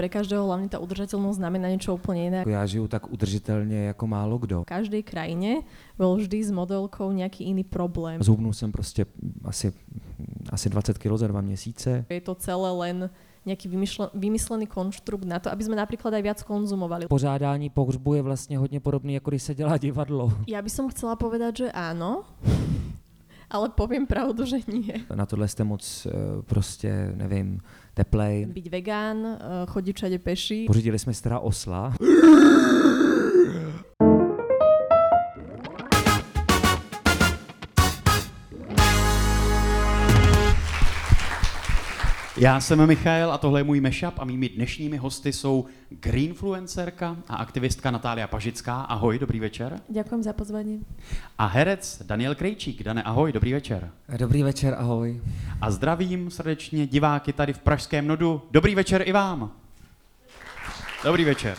pre každého hlavne tá udržateľnosť znamená niečo úplne iné. Já žiju tak udržitelně jako málo kdo. V každej krajine bol vždy s modelkou nejaký iný problém. Zhubnul jsem prostě asi, asi 20 kg za dva měsíce. Je to celé len vymyšle, vymyslený konštrukt na to, aby sme napríklad aj viac konzumovali. Pořádání pohřbu je vlastně hodně podobný, jako když se dělá divadlo. Ja by som chcela povedať, že áno, ale poviem pravdu, že nie. Na tohle jste moc eh, prostě, nevím, teplej. Byť vegán, eh, chodiť všade peši. Pořídili jsme teda osla. Já jsem Michael a tohle je můj mashup a mými dnešními hosty jsou greenfluencerka a aktivistka Natália Pažická. Ahoj, dobrý večer. Ďakujem za pozvanie. A herec Daniel Krejčík. Dane, ahoj, dobrý večer. Dobrý večer, ahoj. A zdravím srdečně diváky tady v Pražském nodu. Dobrý večer i vám. Dobrý večer.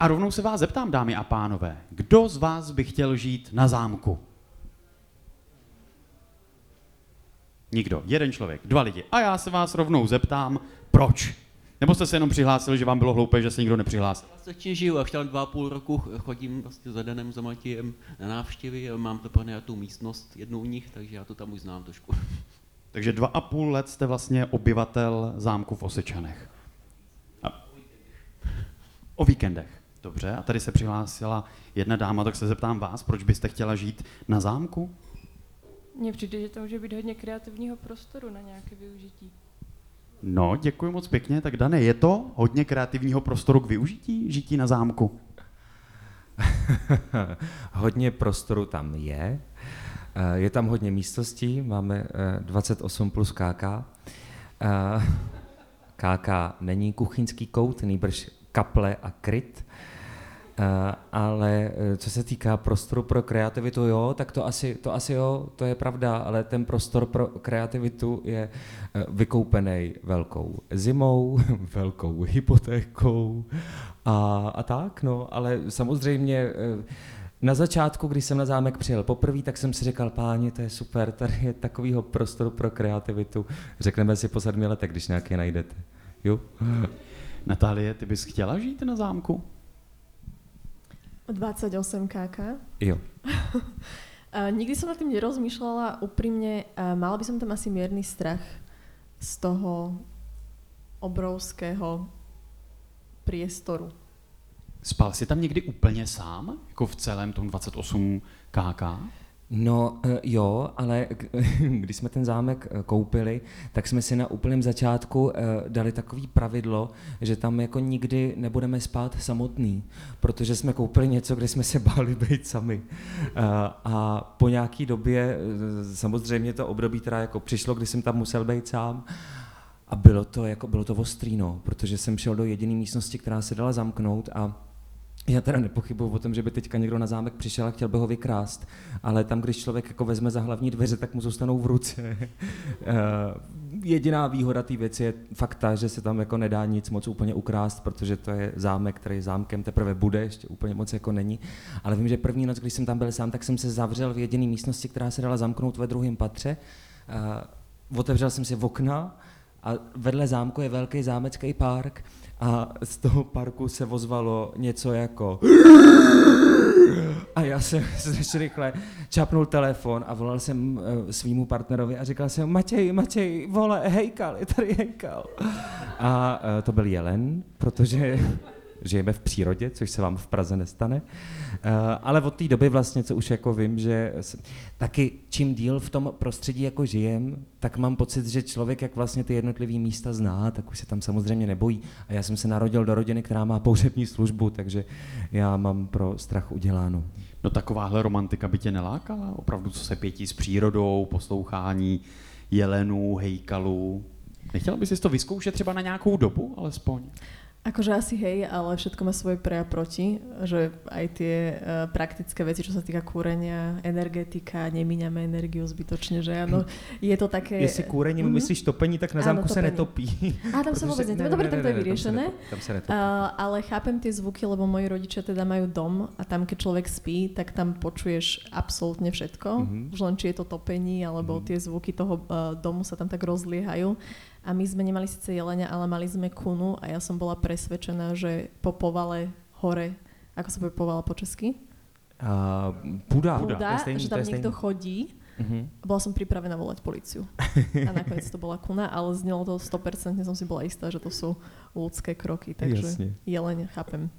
A rovnou se vás zeptám, dámy a pánové, kdo z vás by chtěl žít na zámku? Nikdo. Jeden člověk, dva lidi. A já se vás rovnou zeptám, proč? Nebo jste se jenom přihlásili, že vám bylo hloupé, že se nikdo nepřihlásil? Vlastně žiju a tam dva a půl roku chodím vlastně za Danem, za Matějem na návštěvy a mám to pronajatou místnost jednou u nich, takže já to tam už znám trošku. Takže dva a půl let jste vlastně obyvatel zámku v Osečanech. A... O víkendech. Dobře, a tady se přihlásila jedna dáma, tak se zeptám vás, proč byste chtěla žít na zámku? Mně přijde, že to může být hodně kreativního prostoru na nějaké využití. No, děkuji moc pěkně. Tak Dane, je to hodně kreativního prostoru k využití, žití na zámku? hodně prostoru tam je. Eh, Je tam hodně místností, máme eh, 28 plus KK. Eh, KK není kuchyňský kout, nýbrž kaple a kryt. Uh, ale eh, co se týká prostoru pro kreativitu, jo, tak to asi, to asi jo, to je pravda, ale ten prostor pro kreativitu je eh, vykoupený velkou zimou, velkou hypotékou a, a tak, no, ale samozřejmě eh, na začátku, když jsem na zámek přijel poprvé, tak jsem si říkal, páni, to je super, tady je takovýho prostoru pro kreativitu. Řekneme si po sedmi letech, když nějaký najdete. Jo? Natálie, ty bys chtěla žít na zámku? 28 kk. Jo. Uh, nikdy som nad tým nerozmýšľala úprimne. Uh, mala by som tam asi mierny strach z toho obrovského priestoru. Spal jsi tam někdy úplně sám, jako v celém tom 28 KK? No eh, jo, ale když jsme ten zámek eh, koupili, tak jsme si na úplném začátku eh, dali takový pravidlo, že tam jako nikdy nebudeme spát samotný, protože jsme koupili něco, kde jsme se báli být sami. A po nějaký době, samozřejmě to období teda jako přišlo, kdy jsem tam musel být sám, a bylo to, jako, bylo to ostrý, no, protože jsem šel do jediné místnosti, která se dala zamknout a já teda nepochybuju o tom, že by teďka někdo na zámek přišel a chtěl by ho vykrást, ale tam, když člověk jako vezme za hlavní dveře, tak mu zůstanou v ruce. Eh, Jediná výhoda té věci je fakt ta, že se tam jako nedá nic moc úplně ukrást, protože to je zámek, který zámkem teprve bude, ještě úplně moc jako není. Ale vím, že první noc, když jsem tam byl sám, tak jsem se zavřel v jediné místnosti, která se dala zamknout ve druhém patře. Eh, Otevřel jsem si okna a vedle zámku je velký zámecký park a z toho parku se ozvalo něco jako a já jsem strašně rychle čapnul telefon a volal jsem uh, svýmu partnerovi a říkal jsem, Matěj, Matěj, vole, hejkal, je tady hejkal. A uh, to byl jelen, protože žijeme v přírodě, což se vám v Praze nestane. Uh, ale od té doby vlastně, co už jako vím, že taky čím díl v tom prostředí jako žijem, tak mám pocit, že člověk, jak vlastně ty jednotlivé místa zná, tak už se tam samozřejmě nebojí. A já jsem se narodil do rodiny, která má pohřební službu, takže já mám pro strach uděláno. No takováhle romantika by tě nelákala? Opravdu, co se pětí s přírodou, poslouchání jelenů, hejkalů. Nechtěla bys si to vyzkoušet třeba na nějakou dobu alespoň? Akože asi hej, ale všetko má svoje pre a proti, že aj tie uh, praktické veci, čo sa týka kúrenia, energetika, nemíňame energiu zbytočne, že áno, je to také... Jestli kúrením Mhm. myslíš topení, tak na zámku se topení. netopí. A tam sa vôbec netopí. Dobre, tak to je vyriešené. Tam se netopí. Uh, ale chápem tie zvuky, lebo moji rodičia teda majú dom a tam, keď človek spí, tak tam počuješ absolútne všetko. Mhm. Už len či je to topení, alebo Mhm. tie zvuky toho uh, domu sa tam tak rozliehajú. A my sme nemali síce jelenia, ale mali sme kunu a ja som bola presvedčená, že po povale hore, ako sa povie povala po česky? Uh, půda. Púda, je stejný, že tam niekto stejný. chodí. Mhm. Bola som pripravená volať policiu. A nakoniec to bola kuna, ale znelo to 100%, som si bola istá, že to sú ľudské kroky, takže Jasně. jeleň, chápem.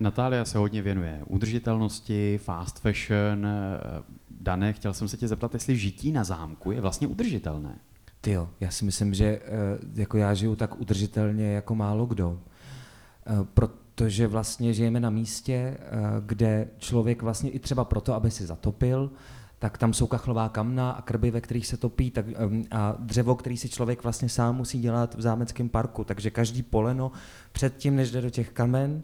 Natália se hodně věnuje udržitelnosti, fast fashion. eh, Dané, chtěl jsem se tě zeptat, jestli žití na zámku je vlastně udržitelné. Ty jo, já si myslím, že eh, jako já žiju tak udržitelně jako málo kdo. Eh, Protože vlastně žijeme na místě, eh, kde člověk vlastně i třeba proto, aby si zatopil, tak tam jsou kachlová kamna a krby, ve kterých se topí, tak, a dřevo, který si člověk vlastně sám musí dělat v zámeckém parku. Takže každý poleno předtím, než jde do těch kamen,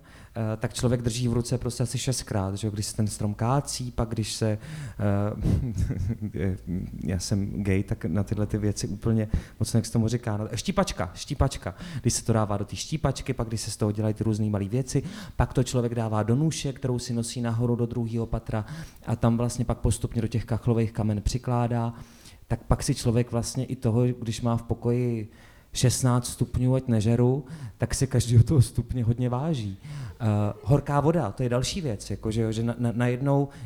tak člověk drží v ruce prostě asi šestkrát, že když se ten strom kácí, pak když se, eh, já jsem gay, tak na tyhle ty věci úplně moc se tomu říká, no, štípačka, štípačka, když se to dává do té štípačky, pak když se z toho dělají ty různé malé věci, pak to člověk dává do nůše, kterou si nosí nahoru do druhého patra a tam vlastně pak postupně do těch kachlových kamen přikládá, tak pak si člověk vlastně i toho, když má v pokoji 16 stupňů, ať nežeru, tak si každého toho stupně hodně váží. Uh, horká voda, to je další věc, jako, že, že na, na,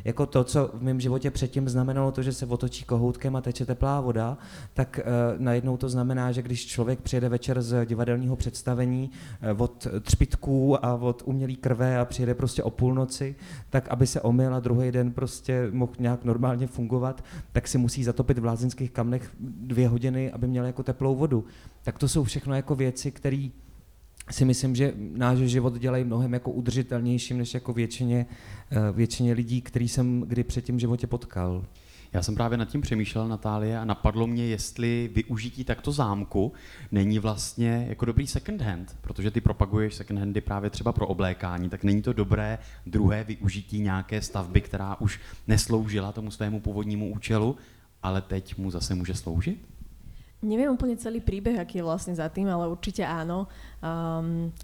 jako to, co v mém životě předtím znamenalo to, že se otočí kohoutkem a teče teplá voda, tak uh, najednou to znamená, že když člověk přijede večer z divadelního představení uh, od třpitků a od umělý krve a přijede prostě o půlnoci, tak aby se omyl a druhý den prostě mohl nějak normálně fungovat, tak si musí zatopit v lázeňských kamnech dvě hodiny, aby měl jako teplou vodu. Tak to jsou všechno jako věci, které si myslím, že náš život dělají mnohem jako udržitelnějším než jako většině, eh, většině lidí, který jsem kdy předtím v životě potkal. Já jsem právě nad tím přemýšlel, Natálie, a napadlo mě, jestli využití takto zámku není vlastně jako dobrý second hand, protože ty propaguješ second handy právě třeba pro oblékání, tak není to dobré druhé využití nějaké stavby, která už nesloužila tomu svému původnímu účelu, ale teď mu zase může sloužit? Neviem úplne celý príbeh, aký je vlastne za tým, ale určite áno. Um,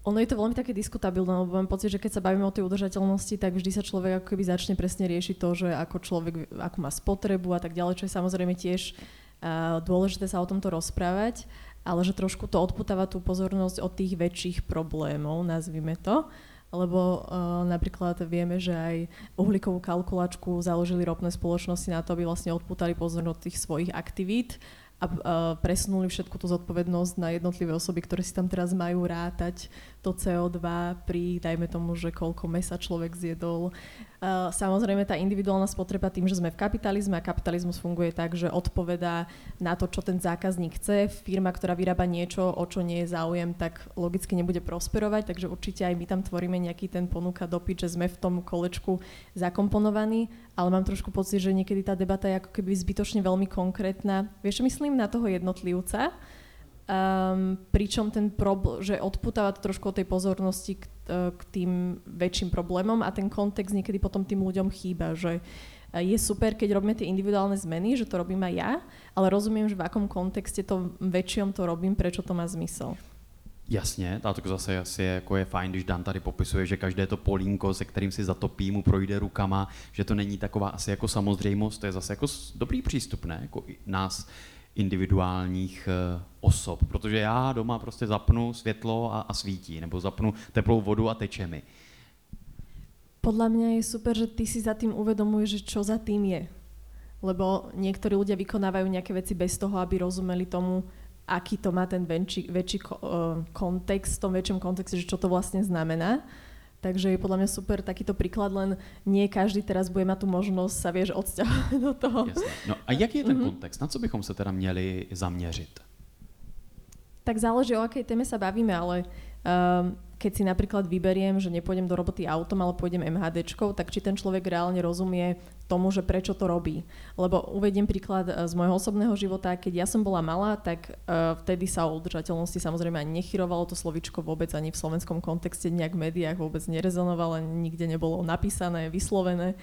ono je to veľmi také diskutabilné, lebo mám pocit, že keď sa bavíme o tej udržateľnosti, tak vždy sa človek ako keby začne presne riešiť to, že ako človek, ako má spotrebu a tak ďalej, čo je samozrejme tiež uh, dôležité sa o tomto rozprávať, ale že trošku to odputáva tú pozornosť od tých väčších problémov, nazvime to. Lebo uh, napríklad vieme, že aj uhlíkovú kalkulačku založili ropné spoločnosti na to, aby vlastne odputali pozornosť tých svojich aktivít a presunuli všetku tú zodpovednosť na jednotlivé osoby, ktoré si tam teraz majú rátať to CO2 pri, dajme tomu, že koľko mesa človek zjedol. Uh, samozrejme tá individuálna spotreba tým, že sme v kapitalizme a kapitalizmus funguje tak, že odpovedá na to, čo ten zákazník chce. Firma, ktorá vyrába niečo, o čo nie je záujem, tak logicky nebude prosperovať, takže určite aj my tam tvoríme nejaký ten ponuka dopyt, že sme v tom kolečku zakomponovaní, ale mám trošku pocit, že niekedy tá debata je ako keby zbytočne veľmi konkrétna. Vieš, myslím na toho jednotlivca, Um, pričom ten problém, že odputáva to trošku od tej pozornosti k, e, k tým väčším problémom a ten kontext niekedy potom tým ľuďom chýba, že e, je super, keď robíme tie individuálne zmeny, že to robím aj ja, ale rozumiem, že v akom kontexte to väčšom to robím, prečo to má zmysel. Jasně, a to zase asi je, jako je fajn, když Dan tady popisuje, že každé to polínko, se kterým si zatopí, mu projde rukama, že to není taková asi jako samozřejmost, to je zase jako dobrý přístup, ne? Jako nás individuálních eh, osob, protože já doma prostě zapnu světlo a, a svítí, nebo zapnu teplou vodu a teče mi. Podľa mňa je super, že ty si za tým uvedomuješ, že čo za tým je. Lebo niektorí ľudia vykonávajú nejaké veci bez toho, aby rozumeli tomu, aký to má ten väčší, väčší eh, kontext, v tom väčšom kontexte, že čo to vlastne znamená. Takže je podľa mňa super takýto príklad, len nie každý teraz bude mať tú možnosť sa, vieš, odsťahovať do toho. Jasně. No a jaký je ten Mhm. kontext? Na co bychom se teda měli zaměřit? Tak záleží, o akej téme sa bavíme, ale um, keď si napríklad vyberiem, že nepôjdem do roboty autom, ale pôjdem MHDčkou, tak či ten človek reálne rozumie tomu, že prečo to robí. Lebo uvediem príklad eh, z môjho osobného života. Keď ja som bola malá, tak uh, vtedy sa o udržateľnosti samozrejme ani nechyrovalo to slovičko vôbec ani v slovenskom kontexte, nejak v médiách vôbec nerezonovalo, nikde nebolo napísané, vyslovené.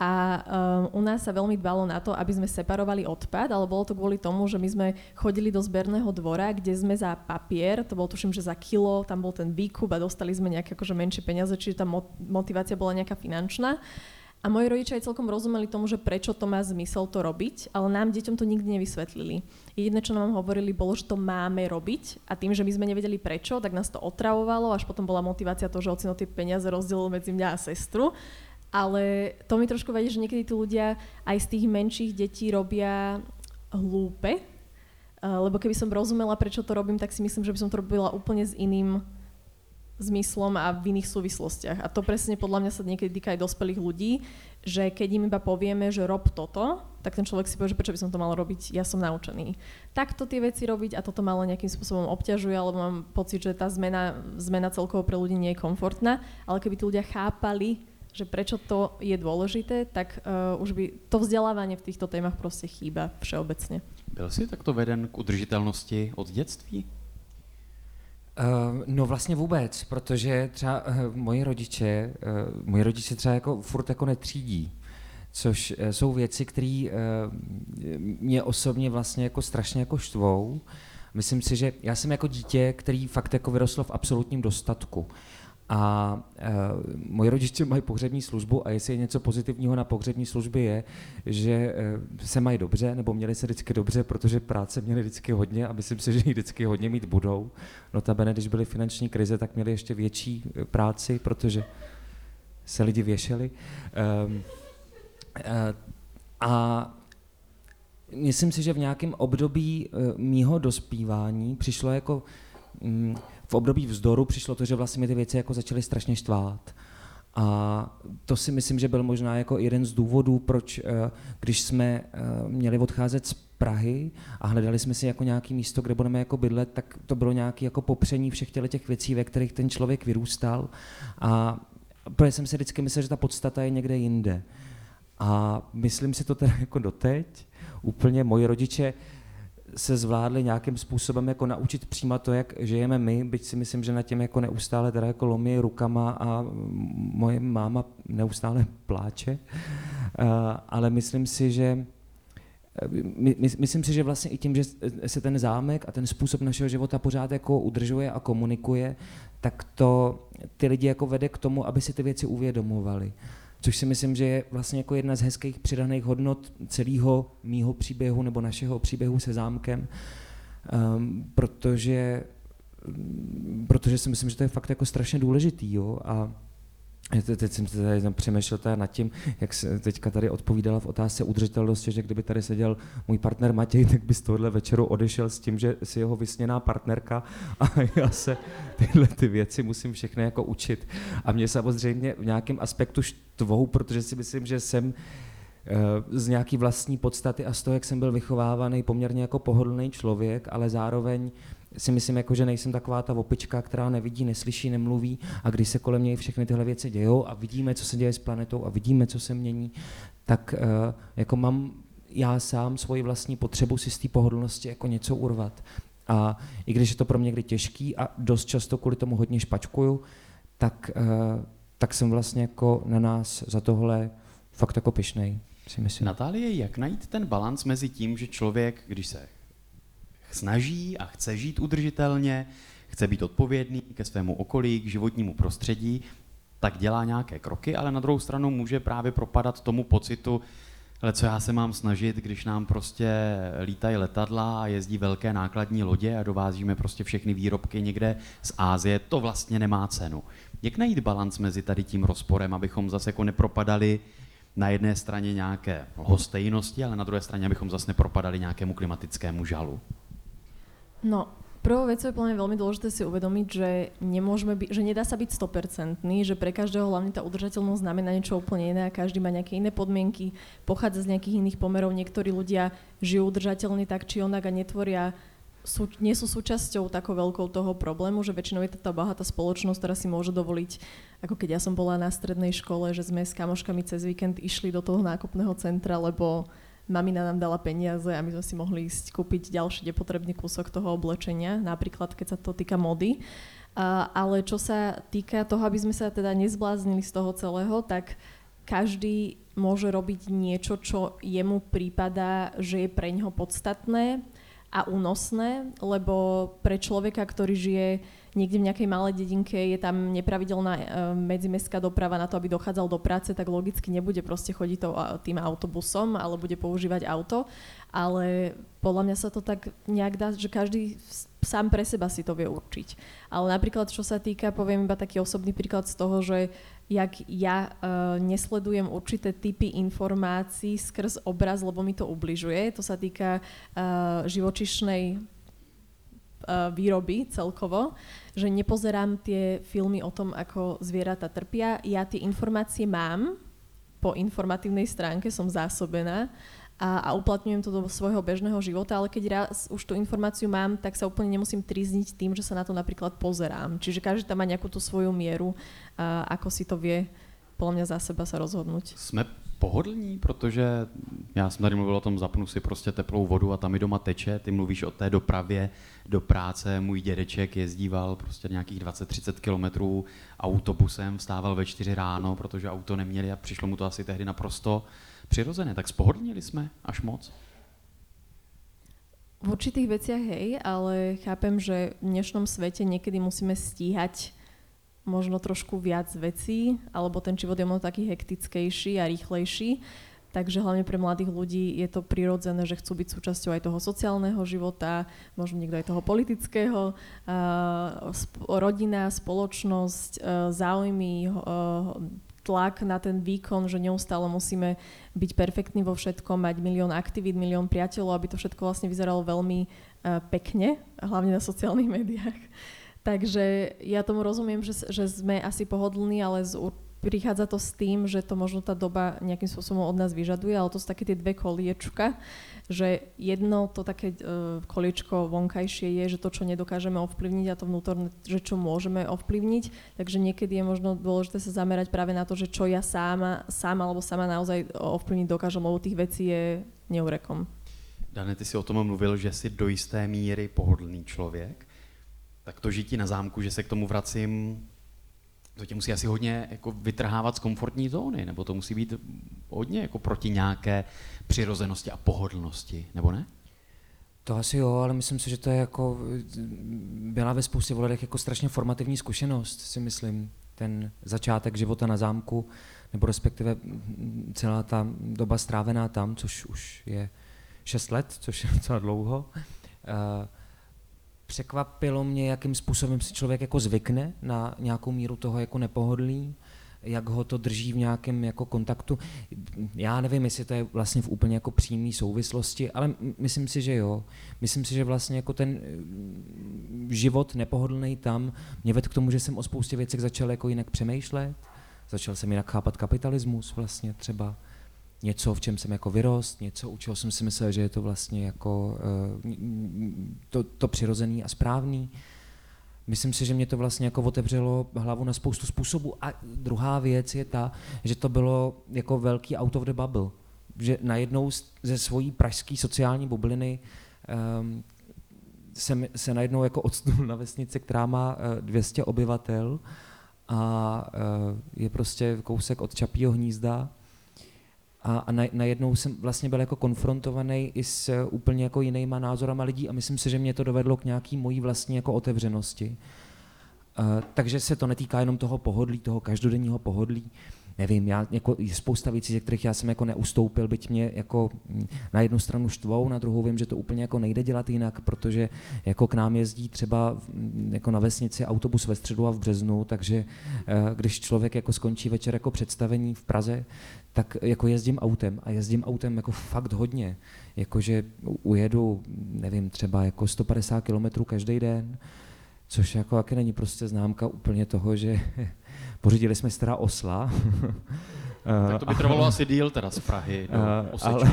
A um, u nás sa veľmi dbalo na to, aby sme separovali odpad, ale bolo to kvôli tomu, že my sme chodili do zberného dvora, kde sme za papier, to bol tuším, že za kilo, tam bol ten výkup a dostali sme nejaké akože menšie peniaze, čiže tá mo- motivácia bola nejaká finančná. A moji rodičia aj celkom rozumeli tomu, že prečo to má zmysel to robiť, ale nám deťom to nikdy nevysvetlili. Jediné, čo nám hovorili, bolo, že to máme robiť a tým, že my sme nevedeli prečo, tak nás to otravovalo, až potom bola motivácia to, že ocino tie peniaze rozdelil medzi mňa a sestru. Ale to mi trošku vedie, že niekedy tí ľudia aj z tých menších detí robia hlúpe, lebo keby som rozumela, prečo to robím, tak si myslím, že by som to robila úplne s iným zmyslom a v iných súvislostiach. A to presne podľa mňa sa niekedy týka aj dospelých ľudí, že keď im iba povieme, že rob toto, tak ten človek si povie, že prečo by som to mal robiť, ja som naučený. Takto tie veci robiť a toto malo nejakým spôsobom obťažuje, alebo mám pocit, že tá zmena, zmena celkovo pre ľudí nie je komfortná, ale keby tí ľudia chápali, že prečo to je dôležité, tak uh, už by to vzdelávanie v týchto témach prostě chýba všeobecně. Byl jsi takto veden k udržitelnosti od dětství? Uh, no vlastně vůbec, protože třeba uh, moji rodiče, uh, moji rodiče třeba jako furt jako netřídí, což uh, jsou věci, které uh, mě osobně vlastně jako strašně jako štvou. Myslím si, že já jsem jako dítě, který fakt jako vyrostl v absolutním dostatku. A uh, moji rodiče mají pohřební službu a jestli je něco pozitivního na pohřební službě je, že uh, se mají dobře, nebo měli se vždycky dobře, protože práce měli vždycky hodně a myslím si, že ji vždycky hodně mít budou. Notabene, když byly finanční krize, tak měli ještě větší práci, protože se lidi věšeli. Uh, a myslím si, že v nějakém období mýho dospívání přišlo jako um, v období vzdoru přišlo to, že vlastně mi ty věci jako začaly strašně štvát. A to si myslím, že byl možná jako jeden z důvodů, proč, eh, když jsme eh, měli odcházet z Prahy a hledali jsme si jako nějaký místo, kde budeme jako bydlet, tak to bylo nějaké jako popření všech těch věcí, ve kterých ten člověk vyrůstal. A protože jsem si vždycky myslel, že ta podstata je někde jinde. A myslím si to teda jako doteď. Úplně moji rodiče se zvládli nějakým způsobem jako naučit přijímat to, jak žijeme my, byť si myslím, že na těm jako neustále teda jako lomí rukama a moje máma neustále pláče, uh, ale myslím si, že my, my, myslím si, že vlastně i tím, že se ten zámek a ten způsob našeho života pořád jako udržuje a komunikuje, tak to ty lidi jako vede k tomu, aby si ty věci uvědomovali což si myslím, že je vlastně jako jedna z hezkých přidaných hodnot celého mýho příběhu nebo našeho příběhu se zámkem, um, protože, protože si myslím, že to je fakt jako strašně důležitý, jo, a Teď jsem se tady přemýšlel nad tím, jak se teďka tady odpovídala v otázce udržitelnosti, že kdyby tady seděl můj partner Matěj, tak by z tohohle večeru odešel s tím, že si jeho vysněná partnerka a já se tyhle ty věci musím všechny jako učit. A mě samozřejmě v nějakém aspektu štvou, protože si myslím, že jsem eh, z nějaký vlastní podstaty a z toho, jak jsem byl vychovávaný, poměrně jako pohodlný člověk, ale zároveň si myslím, jako, že nejsem taková ta opička, která nevidí, neslyší, nemluví a když se kolem něj všechny tyhle věci dějou a vidíme, co se děje s planetou a vidíme, co se mění, tak uh, jako mám já sám svoji vlastní potřebu si z té pohodlnosti jako něco urvat. A i když je to pro mě někdy těžký a dost často kvůli tomu hodně špačkuju, tak, uh, tak jsem vlastně jako na nás za tohle fakt jako pišnej, si myslím. Natálie, jak najít ten balans mezi tím, že člověk, když se snaží a chce žít udržitelně, chce být odpovědný ke svému okolí, k životnímu prostředí, tak dělá nějaké kroky, ale na druhou stranu může právě propadat tomu pocitu, ale co já se mám snažit, když nám prostě lítají letadla a jezdí velké nákladní lodě a dovázíme prostě všechny výrobky někde z Ázie, to vlastně nemá cenu. Jak najít balans mezi tady tím rozporem, abychom zase jako nepropadali na jedné straně nějaké lhostejnosti, ale na druhé straně, abychom zase nepropadali nějakému klimatickému žalu? No, prvou vecou je plne veľmi dôležité si uvedomiť, že, nemôžeme by, že nedá sa byť 100%, že pre každého hlavne tá udržateľnosť znamená niečo úplne iné a každý má nejaké iné podmienky, pochádza z nejakých iných pomerov. Niektorí ľudia žijú udržateľne tak či onak a netvoria sú, nie sú súčasťou takou veľkou toho problému, že väčšinou je to tá bohatá spoločnosť, ktorá si môže dovoliť, ako keď ja som bola na strednej škole, že sme s kamoškami cez víkend išli do toho nákupného centra, lebo mamina nám dala peniaze a my sme si mohli ísť kúpiť ďalší nepotrebný kúsok toho oblečenia, napríklad keď sa to týka mody. Uh, ale čo sa týka toho, aby sme sa teda nezbláznili z toho celého, tak každý môže robiť niečo, čo jemu prípada, že je pre ňoho podstatné a únosné, lebo pre človeka, ktorý žije niekde v nejakej malej dedinke, je tam nepravidelná e, medzimestská doprava na to, aby dochádzal do práce, tak logicky nebude proste chodiť to, tým autobusom, ale bude používať auto. Ale podľa mňa sa to tak nejak dá, že každý sám pre seba si to vie určiť. Ale napríklad, čo sa týka, poviem iba taký osobný príklad z toho, že jak ja uh, nesledujem určité typy informácií skrz obraz, lebo mi to ubližuje. To sa týka uh, živočišnej výroby celkovo, že nepozerám tie filmy o tom, ako zvieratá trpia. Ja tie informácie mám, po informatívnej stránke som zásobená a, a uplatňujem to do svojho bežného života, ale keď raz už tú informáciu mám, tak sa úplne nemusím trizniť tým, že sa na to napríklad pozerám. Čiže každý tam má nejakú tú svoju mieru, a ako si to vie podle mě za seba se rozhodnout. Jsme pohodlní, protože já jsem tady mluvil o tom, zapnu si prostě teplou vodu a tam mi doma teče, ty mluvíš o té dopravě do práce, můj dědeček jezdíval prostě nějakých 20-30 kilometrů autobusem, vstával ve 4 ráno, protože auto neměli a přišlo mu to asi tehdy naprosto přirozené. Tak spohodlnili jsme až moc? V určitých veciach hej, ale chápem, že v dnešnom svete niekedy musíme stíhať možno trošku viac vecí, alebo ten život je možno taký hektickejší a rýchlejší. Takže hlavne pre mladých ľudí je to prirodzené, že chcú byť súčasťou aj toho sociálneho života, možno niekto aj toho politického, rodina, spoločnosť, uh, záujmy, uh, tlak na ten výkon, že neustále musíme byť perfektní vo všetkom, mať milión aktivít, milión priateľov, aby to všetko vlastne vyzeralo veľmi uh, pekne, hlavne na sociálnych médiách. Takže ja tomu rozumiem, že, že sme asi pohodlní, ale z, prichádza to s tým, že to možno tá doba nejakým spôsobom od nás vyžaduje, ale to sú také tie dve koliečka, že jedno to také uh, koliečko vonkajšie je, že to, čo nedokážeme ovplyvniť a to vnútorné, že čo môžeme ovplyvniť, takže niekedy je možno dôležité sa zamerať práve na to, že čo ja sama, sama alebo sama naozaj ovplyvniť dokážem, lebo tých vecí je neurekom. Dane, ty si o tom mluvil, že jsi do jisté míry pohodlný člověk. Tak to žití na zámku, že se k tomu vracím to tě musí asi hodně jako vytrhávat z komfortní zóny, nebo to musí být hodně jako proti nějaké přirozenosti a pohodlnosti, nebo ne? To asi jo, ale myslím si, že to je jako, byla ve spoustě voledech jako strašně formativní zkušenost, si myslím, ten začátek života na zámku, nebo respektive celá ta doba strávená tam, což už je 6 let, což je docela dlouho. Uh, překvapilo mě, jakým způsobem si člověk jako zvykne na nějakou míru toho jako nepohodlí, jak ho to drží v nějakém jako kontaktu. Já nevím, jestli to je vlastně v úplně jako přímé souvislosti, ale myslím si, že jo. Myslím si, že vlastně jako ten mm, život nepohodlný tam mě vedl k tomu, že jsem o spoustě věcech začal jako jinak přemýšlet, začal jsem jinak chápat kapitalismus vlastně třeba něco, v čem jsem jako vyrost, něco, u čeho jsem si myslel, že je to vlastně jako uh, to, to přirozený a správný. Myslím si, že mě to vlastně jako otevřelo hlavu na spoustu způsobů. A druhá věc je ta, že to bylo jako velký out of the bubble. Že najednou ze svojí pražské sociální bubliny um, se, se najednou jako odstnul na vesnici, která má uh, 200 obyvatel a uh, je prostě kousek od Čapího hnízda a, a na, najednou jsem vlastně byl jako konfrontovaný i s uh, úplně jako jinýma názorama lidí a myslím si, že mě to dovedlo k nějaký mojí vlastní jako otevřenosti. Uh, takže se to netýká jenom toho pohodlí, toho každodenního pohodlí, nevím, já, jako, je spousta věcí, ze kterých já jsem jako neustoupil, byť mě jako mm, na jednu stranu štvou, na druhou vím, že to úplně jako nejde dělat jinak, protože jako k nám jezdí třeba mm, jako na vesnici autobus ve středu a v březnu, takže eh, když člověk jako skončí večer jako představení v Praze, tak jako jezdím autem a jezdím autem jako fakt hodně, jakože ujedu, nevím, třeba jako 150 kilometrů každý den, což jako jaké není prostě známka úplně toho, že Pořídili jsme stará osla. tak to by trvalo asi díl teda z Prahy do ale,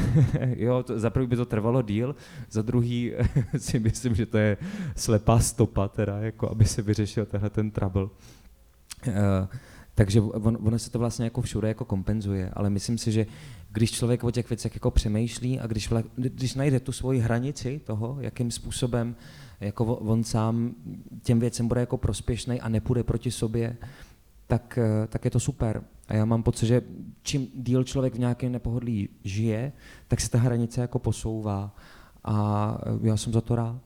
Jo, to, za prvý by to trvalo díl, za druhý si myslím, že to je slepá stopa, teda, jako aby se vyřešil tenhle ten trouble. Uh, takže on, ono se to vlastně jako všude jako kompenzuje, ale myslím si, že když člověk o těch věcech jako přemýšlí a když, když najde tu svoji hranici toho, jakým způsobem jako on sám těm věcem bude jako prospěšný a nepůjde proti sobě, tak, eh, tak je to super. A já mám pocit, že čím díl člověk v nějakém nepohodlí žije, tak se ta hranice jako posouvá. a já jsem za to rád.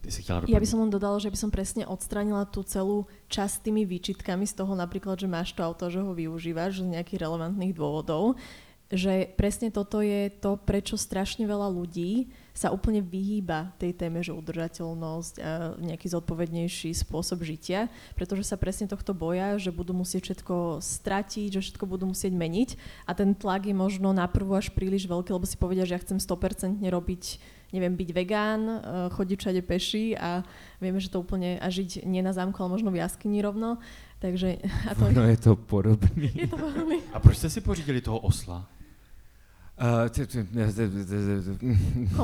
Ty si Ja by som len dodala, že by som presne odstranila tú celú časť tými výčitkami z toho napríklad, že máš to auto, že ho využívaš z nejakých relevantných dôvodov, že presne toto je to, prečo strašne veľa ľudí sa úplne vyhýba tej téme, že udržateľnosť a nejaký zodpovednejší spôsob žitia, pretože sa presne tohto boja, že budú musieť všetko stratiť, že všetko budú musieť meniť a ten tlak je možno na prvú až príliš veľký, lebo si povedia, že ja chcem 100% robiť neviem, byť vegán, eh, chodiť všade peši a vieme, že to úplne a žiť nie na zámku, ale možno v jaskyni rovno. Takže a to Ono je to podobný. je to veľmi... A proč jste si pořídili toho osla? Uh, t-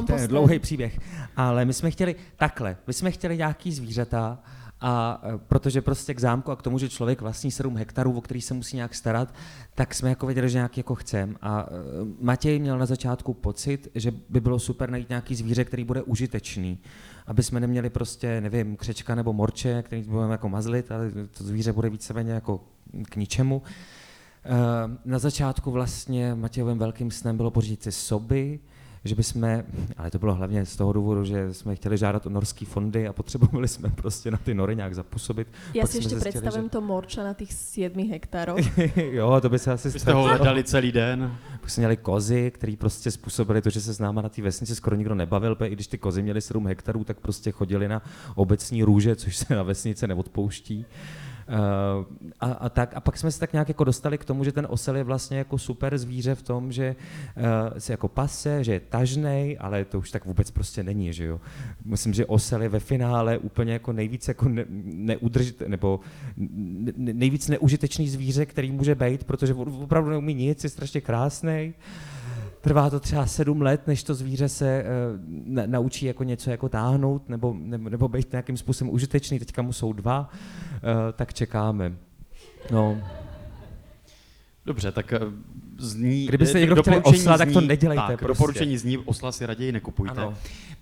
to je dlouhý příběh, ale my jsme chtěli takhle, my jsme chtěli nějaký zvířata a eh, protože prostě k zámku a k tomu, že člověk vlastní 7 hektarů, o který se musí nějak starat, tak jsme jako věděli, že nějaký jako chcem. A eh, Matěj měl na začátku pocit, že by bylo super najít nějaký zvíře, který bude užitečný. Aby jsme neměli prostě, nevím, křečka nebo morče, který budeme jako mazlit, ale to zvíře bude víceméně jako k ničemu. Eh, Na začátku vlastně Matějovým velkým snem bylo pořídit si soby, že bychom, ale to bylo hlavně z toho důvodu, že jsme chtěli žádat o norský fondy a potřebovali jsme prostě na ty nory nějak zapůsobit. Ja Pak si ešte zjistili, predstavujem to morča na tých 7 hektároch. jo, to by se asi Vy jste ho hledali celý den. Pak jsme měli kozy, které prostě způsobili to, že se s náma na té vesnici skoro nikdo nebavil, protože i když ty kozy měly 7 hektarů, tak prostě chodili na obecní růže, což se na vesnice neodpouští. Uh, a, a, tak, a pak jsme se tak nějak jako dostali k tomu, že ten osel je vlastně jako super zvíře v tom, že uh, se jako pase, že je tažnej, ale to už tak vůbec prostě není, že jo. Myslím, že osel je ve finále úplně jako nejvíc jako ne, neudržit, nebo ne, ne- nejvíc neužitečný zvíře, který může být, protože opravdu neumí nic, je strašně krásný. Trvá to třeba sedm let, než to zvíře se uh, na, naučí jako něco jako táhnout nebo, nebo, nebo být nějakým způsobem užitečný. Teďka mu jsou dva, uh, tak čekáme. No, Dobře, tak eh, zní... Kdybyste eh, někdo doporučení osla, tak to zní- nedělejte Tak, prostě. doporučení zní, osla si raději nekupujte. ano.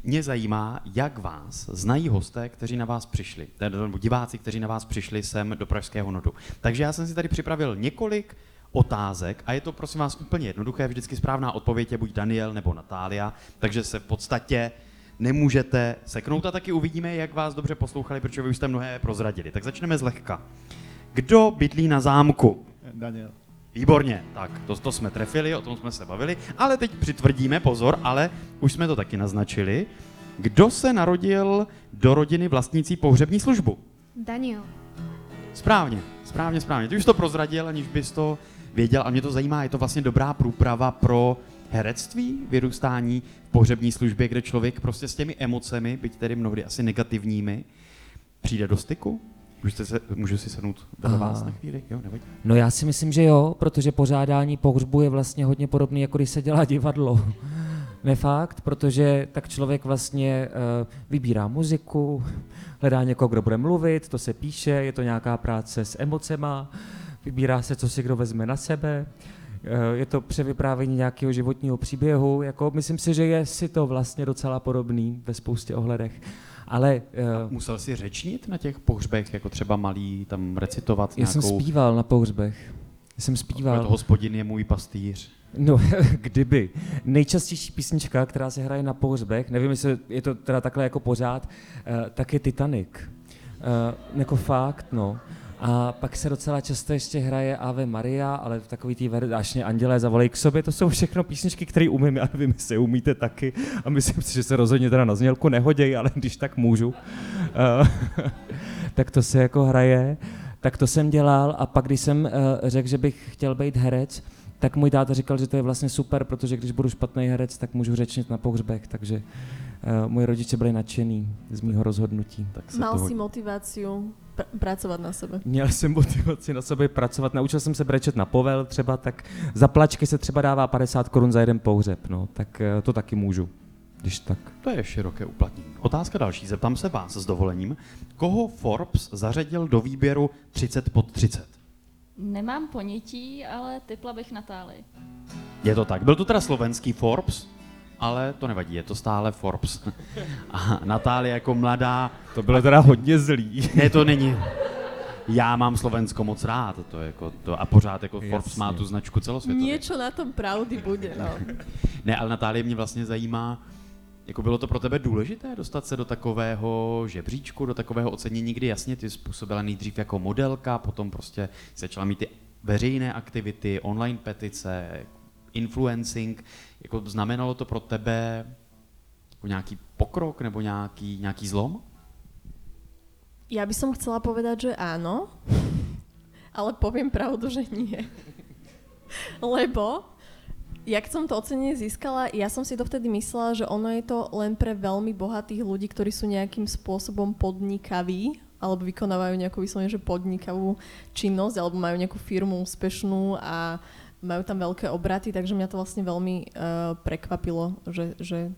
Mě zajímá, jak vás znají hosté, kteří na vás přišli, nebo diváci, kteří na vás přišli sem do Pražského nodu. Takže já jsem si tady připravil několik otázek a je to prosím vás úplně jednoduché, vždycky správná odpověď je buď Daniel nebo Natália, takže se v podstatě nemůžete seknout a taky uvidíme, jak vás dobře poslouchali, protože vy už jste mnohé prozradili. Tak začneme zlehka. Kdo bydlí na zámku? Daniel. Výborně, tak to, to jsme trefili, o tom jsme se bavili, ale teď přitvrdíme, pozor, ale už jsme to taky naznačili. Kdo se narodil do rodiny vlastnící pohřební službu? Daniel. Správně, správně, správně. Ty už to prozradil, aniž bys to věděl a mě to zajímá, je to vlastně dobrá průprava pro herectví, vyrůstání v pohřební službě, kde člověk prostě s těmi emocemi, byť tedy mnohdy asi negativními, přijde do styku? Můžete se, můžu si sednout vedle Aha. vás na chvíli? Jo, nevadí. No já si myslím, že jo, protože pořádání pohřbu je vlastně hodně podobný, jako když se dělá divadlo. Ne fakt, protože tak člověk vlastně uh, vybírá muziku, hledá někoho, kdo bude mluvit, to se píše, je to nějaká práce s emocema, vybírá se, co si kdo vezme na sebe, uh, je to převyprávění nějakého životního příběhu, jako myslím si, že je si to vlastně docela podobný ve spoustě ohledech. Ale uh, Musel si řečnit na těch pohřbech, jako třeba malý, tam recitovat já jsem nějakou... zpíval na pohřbech. Já jsem zpíval. To hospodin je můj pastýř. No, kdyby. Nejčastější písnička, která se hraje na pohřbech, nevím, jestli je to teda takhle jako pořád, uh, tak je Titanic. Uh, jako fakt, no. A pak se docela často ještě hraje Ave Maria, ale v takový tý ver- až mě andělé zavolej k sobě, to jsou všechno písničky, které umím, nevím, jestli je umíte taky a myslím si, že se rozhodně teda na znělku nehodějí, ale když tak můžu. Uh, tak to se jako hraje. Tak to jsem dělal a pak, když jsem uh, řekl, že bych chtěl být herec, tak můj táta říkal, že to je vlastně super, protože když budu špatný herec, tak můžu řečnit na pohřbech, takže moji rodiče byli nadšený z mýho rozhodnutí. Tak se Mal toho... si motiváciu pr- pracovať na sebe. Měl jsem motivaci na sobě pracovat, naučil jsem se brečet na povel třeba, tak za plačky se třeba dává 50 korun za jeden pohřeb, no, tak uh, to taky můžu, když tak. To je široké uplatnění. Otázka další. Zeptám se vás s dovolením. Koho Forbes zařadil do výběru 30 pod 30? Nemám ponětí, ale typla bych Natálii. Je to tak. Byl to teda slovenský Forbes, ale to nevadí, je to stále Forbes. A Natálie jako mladá, To bylo teda hodně zlý. ne, to není. já mám Slovensko moc rád, to je jako to, a pořád jako Forbes Jasně. má tu značku celosvětově. Niečo na tom pravdy bude, no. Ne, ale Natálie mě vlastně zajímá, jako bylo to pro tebe důležité dostat se do takového žebříčku, do takového ocenění, kdy jasně ty způsobila nejdřív jako modelka, potom prostě začala mít ty veřejné aktivity, online petice, influencing. Jako znamenalo to pro tebe jako nějaký pokrok nebo nějaký, nějaký zlom? Ja by som chcela povedať, že áno, ale poviem pravdu, že nie. Lebo, jak som to ocenenie získala, ja som si dovtedy myslela, že ono je to len pre veľmi bohatých ľudí, ktorí sú nejakým spôsobom podnikaví, alebo vykonávajú nejakú vyslovene, že podnikavú činnosť, alebo majú nejakú firmu úspešnú a majú tam veľké obraty, takže mňa to vlastne veľmi uh, prekvapilo, že, že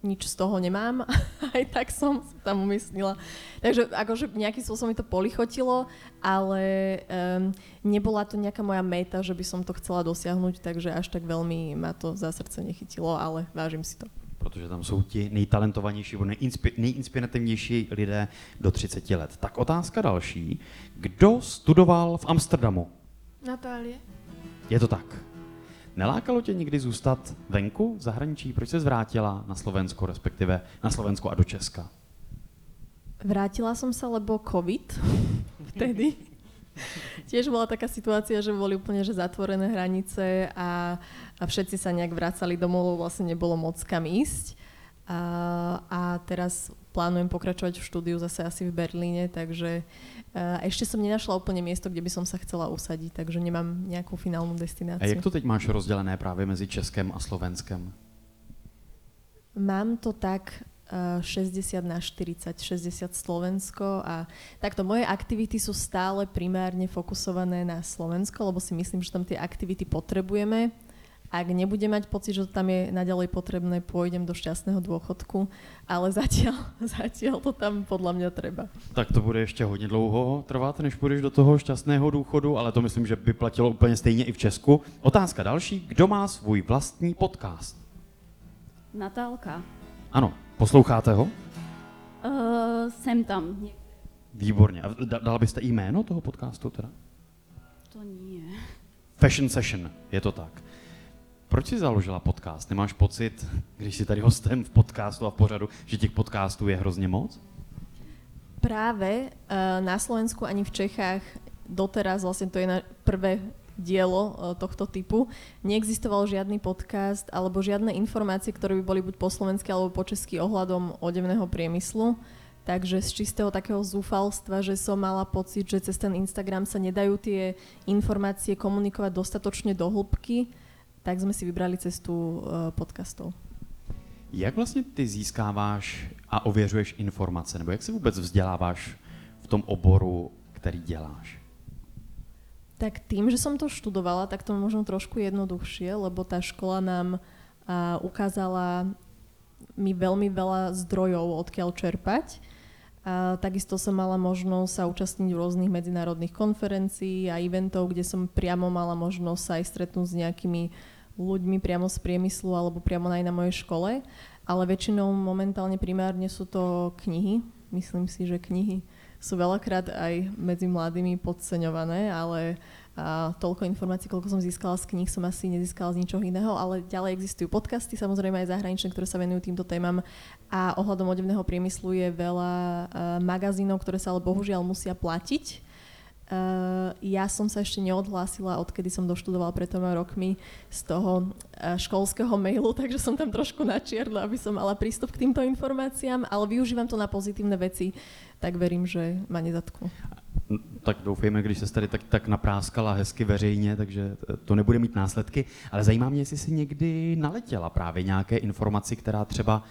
nič z toho nemám, aj tak som tam umyslila. Takže akože nejakým spôsobom mi to polichotilo, ale um, nebola to nejaká moja meta, že by som to chcela dosiahnuť, takže až tak veľmi ma to za srdce nechytilo, ale vážim si to. Protože tam jsou ti nejtalentovanější nebo nejinspi- nejinspirativnější lidé do 30 let. Tak otázka další. Kdo studoval v Amsterdamu? Natálie? Je to tak. Nelákalo tě někdy zůstat venku, v zahraničí? Proč se zvrátila na Slovensko, respektive na Slovensko a do Česka? Vrátila som sa, lebo COVID vtedy. Tiež bola taká situácia, že boli úplne že zatvorené hranice a, a všetci sa nejak vracali domov, vlastne nebolo moc kam ísť. A, a teraz plánujem pokračovať v štúdiu zase asi v Berlíne, takže a ešte som nenašla úplne miesto, kde by som sa chcela usadiť, takže nemám nejakú finálnu A destináciu. jak to teď máš rozdělené právě mezi Českem a Slovenskem? Mám to tak uh, 60 na 40, 60 Slovensko a takto moje aktivity sú stále primárne fokusované na Slovensko, lebo si myslím, že tam tie aktivity potrebujeme. Ak nebudem mať pocit, že to tam je naďalej potrebné, pôjdem do šťastného dôchodku, ale zatiaľ, zatiaľ to tam podľa mňa treba. Tak to bude ještě hodně dlouho trvat, než půjdeš do toho šťastného důchodu, ale to myslím, že by platilo úplně stejně i v Česku. Otázka další. Kdo má svůj vlastní podcast? Natálka. Ano, posloucháte ho? Uh, jsem tam. Výborně. A da- dala byste jméno toho podcastu teda? To nie. Fashion Session, je to tak. Proč jsi založila podcast? Nemáš pocit, když jsi tady hostem v podcastu a v pořadu, že těch podcastů je hrozně moc? Práve uh, na Slovensku ani v Čechách doteraz, vlastne to je na prvé dielo uh, tohto typu, neexistoval žiadny podcast alebo žiadne informácie, ktoré by boli buď po slovensky alebo po česky ohľadom odevného priemyslu. Takže z čistého takého zúfalstva, že som mala pocit, že cez ten Instagram sa nedajú tie informácie komunikovať dostatočne do hĺbky, tak sme si vybrali cestu uh, podcastov. Jak vlastně ty získáváš a ověřuješ informace, nebo jak se vůbec vzděláváš v tom oboru, který děláš? Tak tým, že som to študovala, tak to možno trošku jednoduchšie, lebo tá škola nám a, ukázala mi veľmi veľa zdrojov, odkiaľ čerpať. A, takisto som mala možnosť sa účastniť v rôznych medzinárodných konferencií a eventov, kde som priamo mala možnosť sa aj stretnúť s nejakými ľuďmi priamo z priemyslu alebo priamo aj na mojej škole. Ale väčšinou momentálne primárne sú to knihy. Myslím si, že knihy sú veľakrát aj medzi mladými podceňované, ale a toľko informácií, koľko som získala z kníh, som asi nezískala z ničoho iného, ale ďalej existujú podcasty, samozrejme aj zahraničné, ktoré sa venujú týmto témam a ohľadom odevného priemyslu je veľa uh, magazínov, ktoré sa ale bohužiaľ musia platiť. Uh, ja som sa ešte neodhlásila, odkedy som doštudovala pred troma rokmi z toho uh, školského mailu, takže som tam trošku na čierno, aby som mala prístup k týmto informáciám, ale využívam to na pozitívne veci, tak verím, že ma nezatknú. Tak doufejme, když se tady tak, tak napráskala hezky veřejně, takže to nebude mít následky. Ale zajímá mě, jestli jsi někdy naletěla právě nějaké informaci, která třeba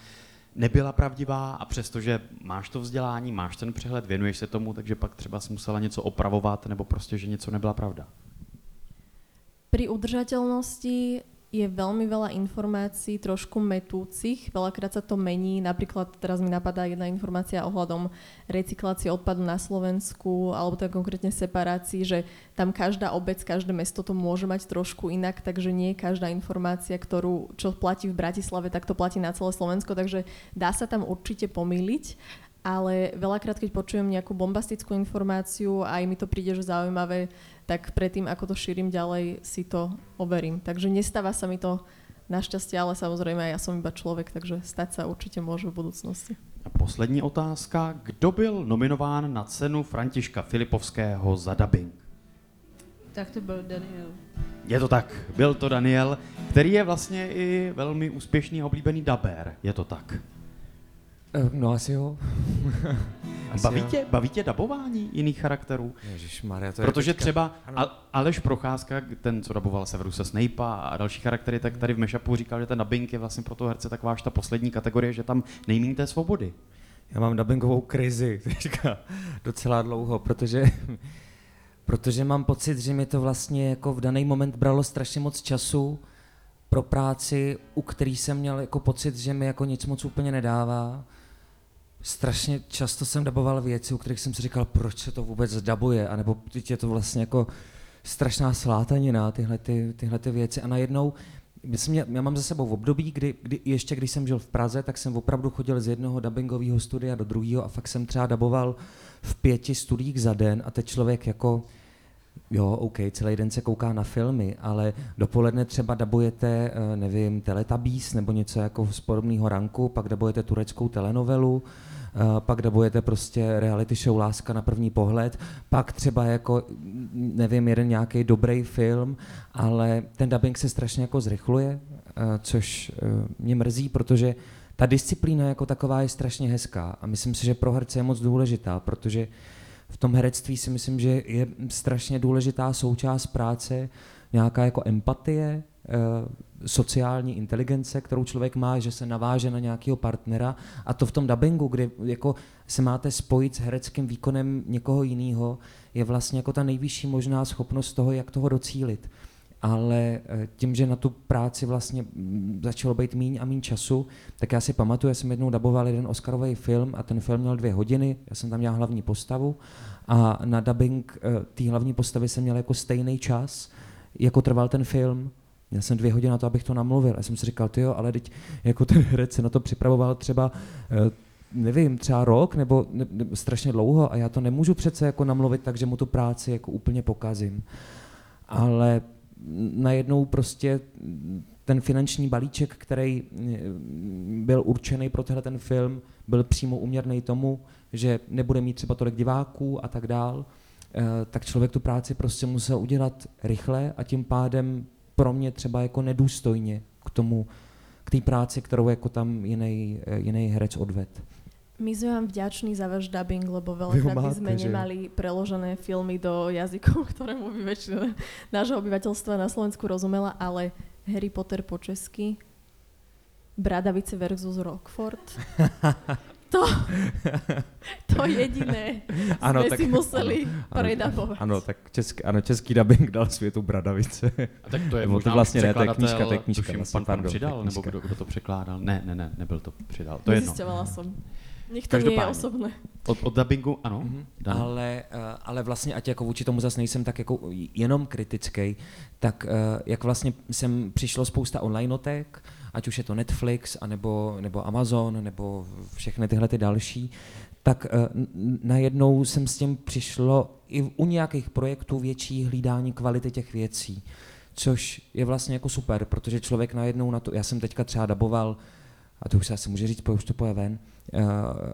nebyla pravdivá a přestože máš to vzdělání, máš ten přehled, věnuješ se tomu, takže pak třeba jsi musela něco opravovat nebo prostě, že něco nebyla pravda. Pri udržateľnosti je veľmi veľa informácií trošku metúcich, veľakrát sa to mení, napríklad teraz mi napadá jedna informácia ohľadom recyklácie odpadu na Slovensku, alebo tak konkrétne separácii, že tam každá obec, každé mesto to môže mať trošku inak, takže nie každá informácia, ktorú, čo platí v Bratislave, tak to platí na celé Slovensko, takže dá sa tam určite pomýliť, ale veľakrát, keď počujem nejakú bombastickú informáciu a aj mi to príde, že zaujímavé, tak predtým, ako to šírim ďalej, si to overím. Takže nestáva sa mi to našťastie, ale samozrejme ja som iba človek, takže stať sa určite môže v budúcnosti. A poslední otázka. Kdo byl nominován na cenu Františka Filipovského za dubbing? Tak to byl Daniel. Je to tak, byl to Daniel, který je vlastně i velmi úspěšný a oblíbený daber. Je to tak. Eh, No asi jo. Asi Baví jo. tě, baví tě dabování jiných charakterů? Ježišmarja, to je Protože teďka- třeba ano. Aleš Procházka, ten, co daboval Severuse Snape'a a další charaktery, tak tady v Meshupu říkal, že ten dubbing je vlastně pro toho herce taková ta poslední kategorie, že tam nejmín té svobody. Já mám dubbingovou krizi teďka docela dlouho, protože, protože mám pocit, že mi to vlastně jako v daný moment bralo strašně moc času pro práci, u který jsem měl jako pocit, že mi jako nic moc úplně nedává. Strašně často jsem daboval věci, u kterých jsem si říkal, proč se to vůbec dabuje, anebo teď je to vlastně jako strašná slátanina, tyhle, ty, tyhle ty věci. A najednou, myslím, já, mám za sebou v období, kdy, kdy, ještě když jsem žil v Praze, tak jsem opravdu chodil z jednoho dubbingového studia do druhého a fakt jsem třeba daboval v pěti studiích za den a teď člověk jako Jo, OK, celý den se kouká na filmy, ale dopoledne třeba dabujete, eh, nevím, Teletubbies nebo něco jako z podobného ranku, pak dabujete tureckou telenovelu, eh, pak dabujete prostě reality show Láska na první pohled, pak třeba jako, nevím, jeden nějaký dobrý film, ale ten dubbing se strašně jako zrychluje, eh, což mě mrzí, protože ta disciplína jako taková je strašně hezká a myslím si, že pro herce je moc důležitá, protože v tom herectví si myslím, že je strašně důležitá součást práce, nějaká jako empatie, eh, sociální inteligence, kterou člověk má, že se naváže na nějakého partnera a to v tom dubbingu, kdy jako se máte spojit s hereckým výkonem někoho jiného, je vlastně jako ta nejvyšší možná schopnost toho, jak toho docílit. Ale eh, tím, že na tu práci vlastně začalo být míň a míň času, tak já si pamatuju, já jsem jednou daboval jeden Oscarový film a ten film měl dvě hodiny, já jsem tam dělal hlavní postavu a na dubbing eh, té hlavní postavy jsem měl jako stejný čas, jako trval ten film. Měl jsem dvě hodiny na to, abych to namluvil. A jsem si říkal, ty jo, ale teď jako ten herec se na to připravoval třeba eh, nevím, třeba rok nebo ne, ne, strašně dlouho a já to nemůžu přece jako namluvit tak, že mu tu práci jako úplně pokazím. Ale najednou prostě ten finanční balíček, který eh, byl určený pro tenhle ten film, byl přímo uměrný tomu, že nebude mít třeba tolik diváků a tak dál, eh, tak člověk tu práci prostě musel udělat rychle a tím pádem pro mě třeba jako nedůstojně k tomu, k té práci, kterou jako tam jiný, eh, herec odved. My sme vám vďační za váš dubbing, lebo veľakrát by sme že? nemali preložené filmy do jazykov, ktorému by väčšina nášho obyvateľstva na Slovensku rozumela, ale Harry Potter po česky, Bradavice versus Rockford, to, to jediné Ano, sme tak- si museli ano, predabovať. Ano, tak český, ano, český dubbing dal světu Bradavice. A tak to je Nebo to možná vlastně ne, to je knížka, to je knížka, tuším, vlastně, pan, pan pardon, přidal, to je nebo knížka. kdo, kdo to překládal? Ne, ne, ne, nebyl to přidal. To je jedno. Som. Nech to nie je Každopádně. osobné. Od, od dubbingu, ano. Mhm. Dan. Ale, eh, ale vlastně, ať jako vůči tomu zase nejsem tak jako jenom kritický, tak eh, jak vlastně sem přišlo spousta onlineotek, ať už je to Netflix, anebo, nebo Amazon, nebo všechny tyhle ty další, tak eh, najednou jsem s tím přišlo i u nějakých projektů větší hlídání kvality těch věcí, což je vlastně jako super, protože člověk najednou na to, já jsem teďka třeba daboval, a to už se asi může říct, už to poje ven, eh,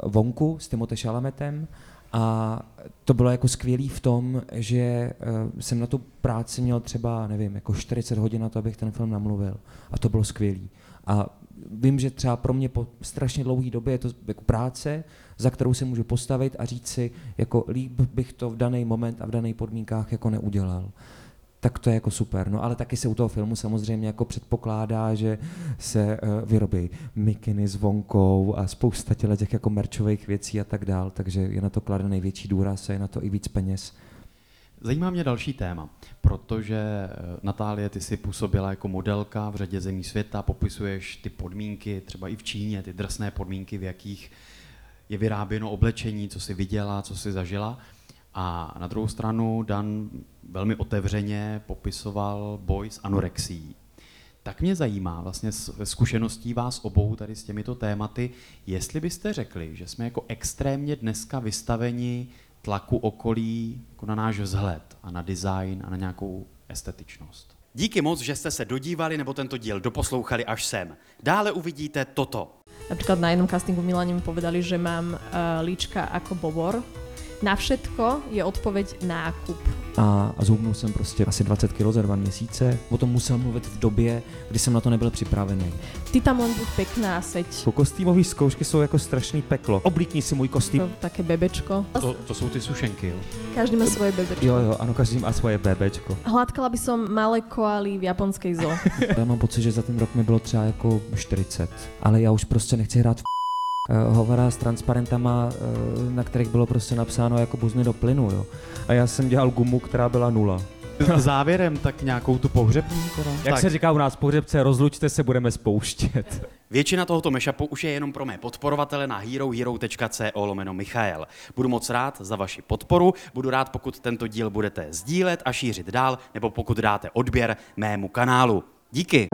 Vonku s Timothée Chalametem a to bylo jako skvělý v tom, že eh, jsem na tu práci měl třeba, nevím, jako 40 hodin na to, abych ten film namluvil. A to bylo skvělý. A vím, že třeba pro mě po strašně dlouhé době je to jako práce, za kterou se můžu postavit a říct si, jako líp bych to v daný moment a v daných podmínkách jako neudělal tak to je jako super. No ale taky se u toho filmu samozřejmě jako předpokládá, že se uh, vyrobí mikiny s vonkou a spousta těle těch jako merčových věcí a tak dál, takže je na to kladen největší důraz a je na to i víc peněz. Zajímá mě další téma, protože eh, Natálie, ty jsi působila jako modelka v řadě zemí světa, popisuješ ty podmínky, třeba i v Číně, ty drsné podmínky, v jakých je vyráběno oblečení, co jsi viděla, co jsi zažila. A na druhou stranu Dan velmi otevřeně popisoval boj s anorexií. Tak mě zajímá vlastně zkušeností vás obou tady s těmito tématy, jestli byste řekli, že jsme jako extrémně dneska vystaveni tlaku okolí jako na náš vzhled a na design a na nějakou estetičnost. Díky moc, že jste se dodívali nebo tento díl doposlouchali až sem. Dále uvidíte toto. Napríklad na jednom castingu v Miláne mi povedali, že mám uh, líčka ako bobor. Na všetko je odpoveď nákup. A, a zhubnul jsem prostě asi 20 kg za dva měsíce. O tom musel mluvit v době, kdy jsem na to nebyl připravený. Ty tam len buď pekná seď. Jako kostýmové zkoušky jsou jako strašný peklo. Oblíkni si můj kostým. To, také bebečko. To, to jsou ty sušenky, jo? Každý má svoje bebečko. Jo, jo, ano, každý má svoje bébečko. Hladkala by som malé koaly v japonskej zoo. Já mám pocit, že za ten rok mi bylo třeba jako 40, ale já už prostě nechci hrát v eh, hovora s transparentama, eh, na kterých bylo prostě napsáno jako buzny do plynu, jo. A já jsem dělal gumu, která byla nula. Závěrem tak nějakou tu pohřební teda? Jak tak. se říká u nás pohřebce, rozlučte se, budeme spouštět. Většina tohoto mashupu už je jenom pro mé podporovatele na herohero.co lomeno Michael. Budu moc rád za vaši podporu, budu rád, pokud tento díl budete sdílet a šířit dál, nebo pokud dáte odběr mému kanálu. Díky.